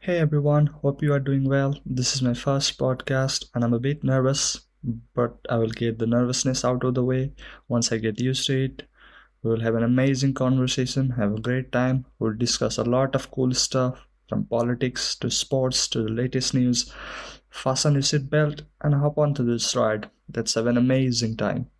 Hey everyone, hope you are doing well. This is my first podcast and I'm a bit nervous, but I will get the nervousness out of the way once I get used to it. We will have an amazing conversation, have a great time. We'll discuss a lot of cool stuff from politics to sports to the latest news. Fasten your seatbelt and hop onto this ride. Let's have an amazing time.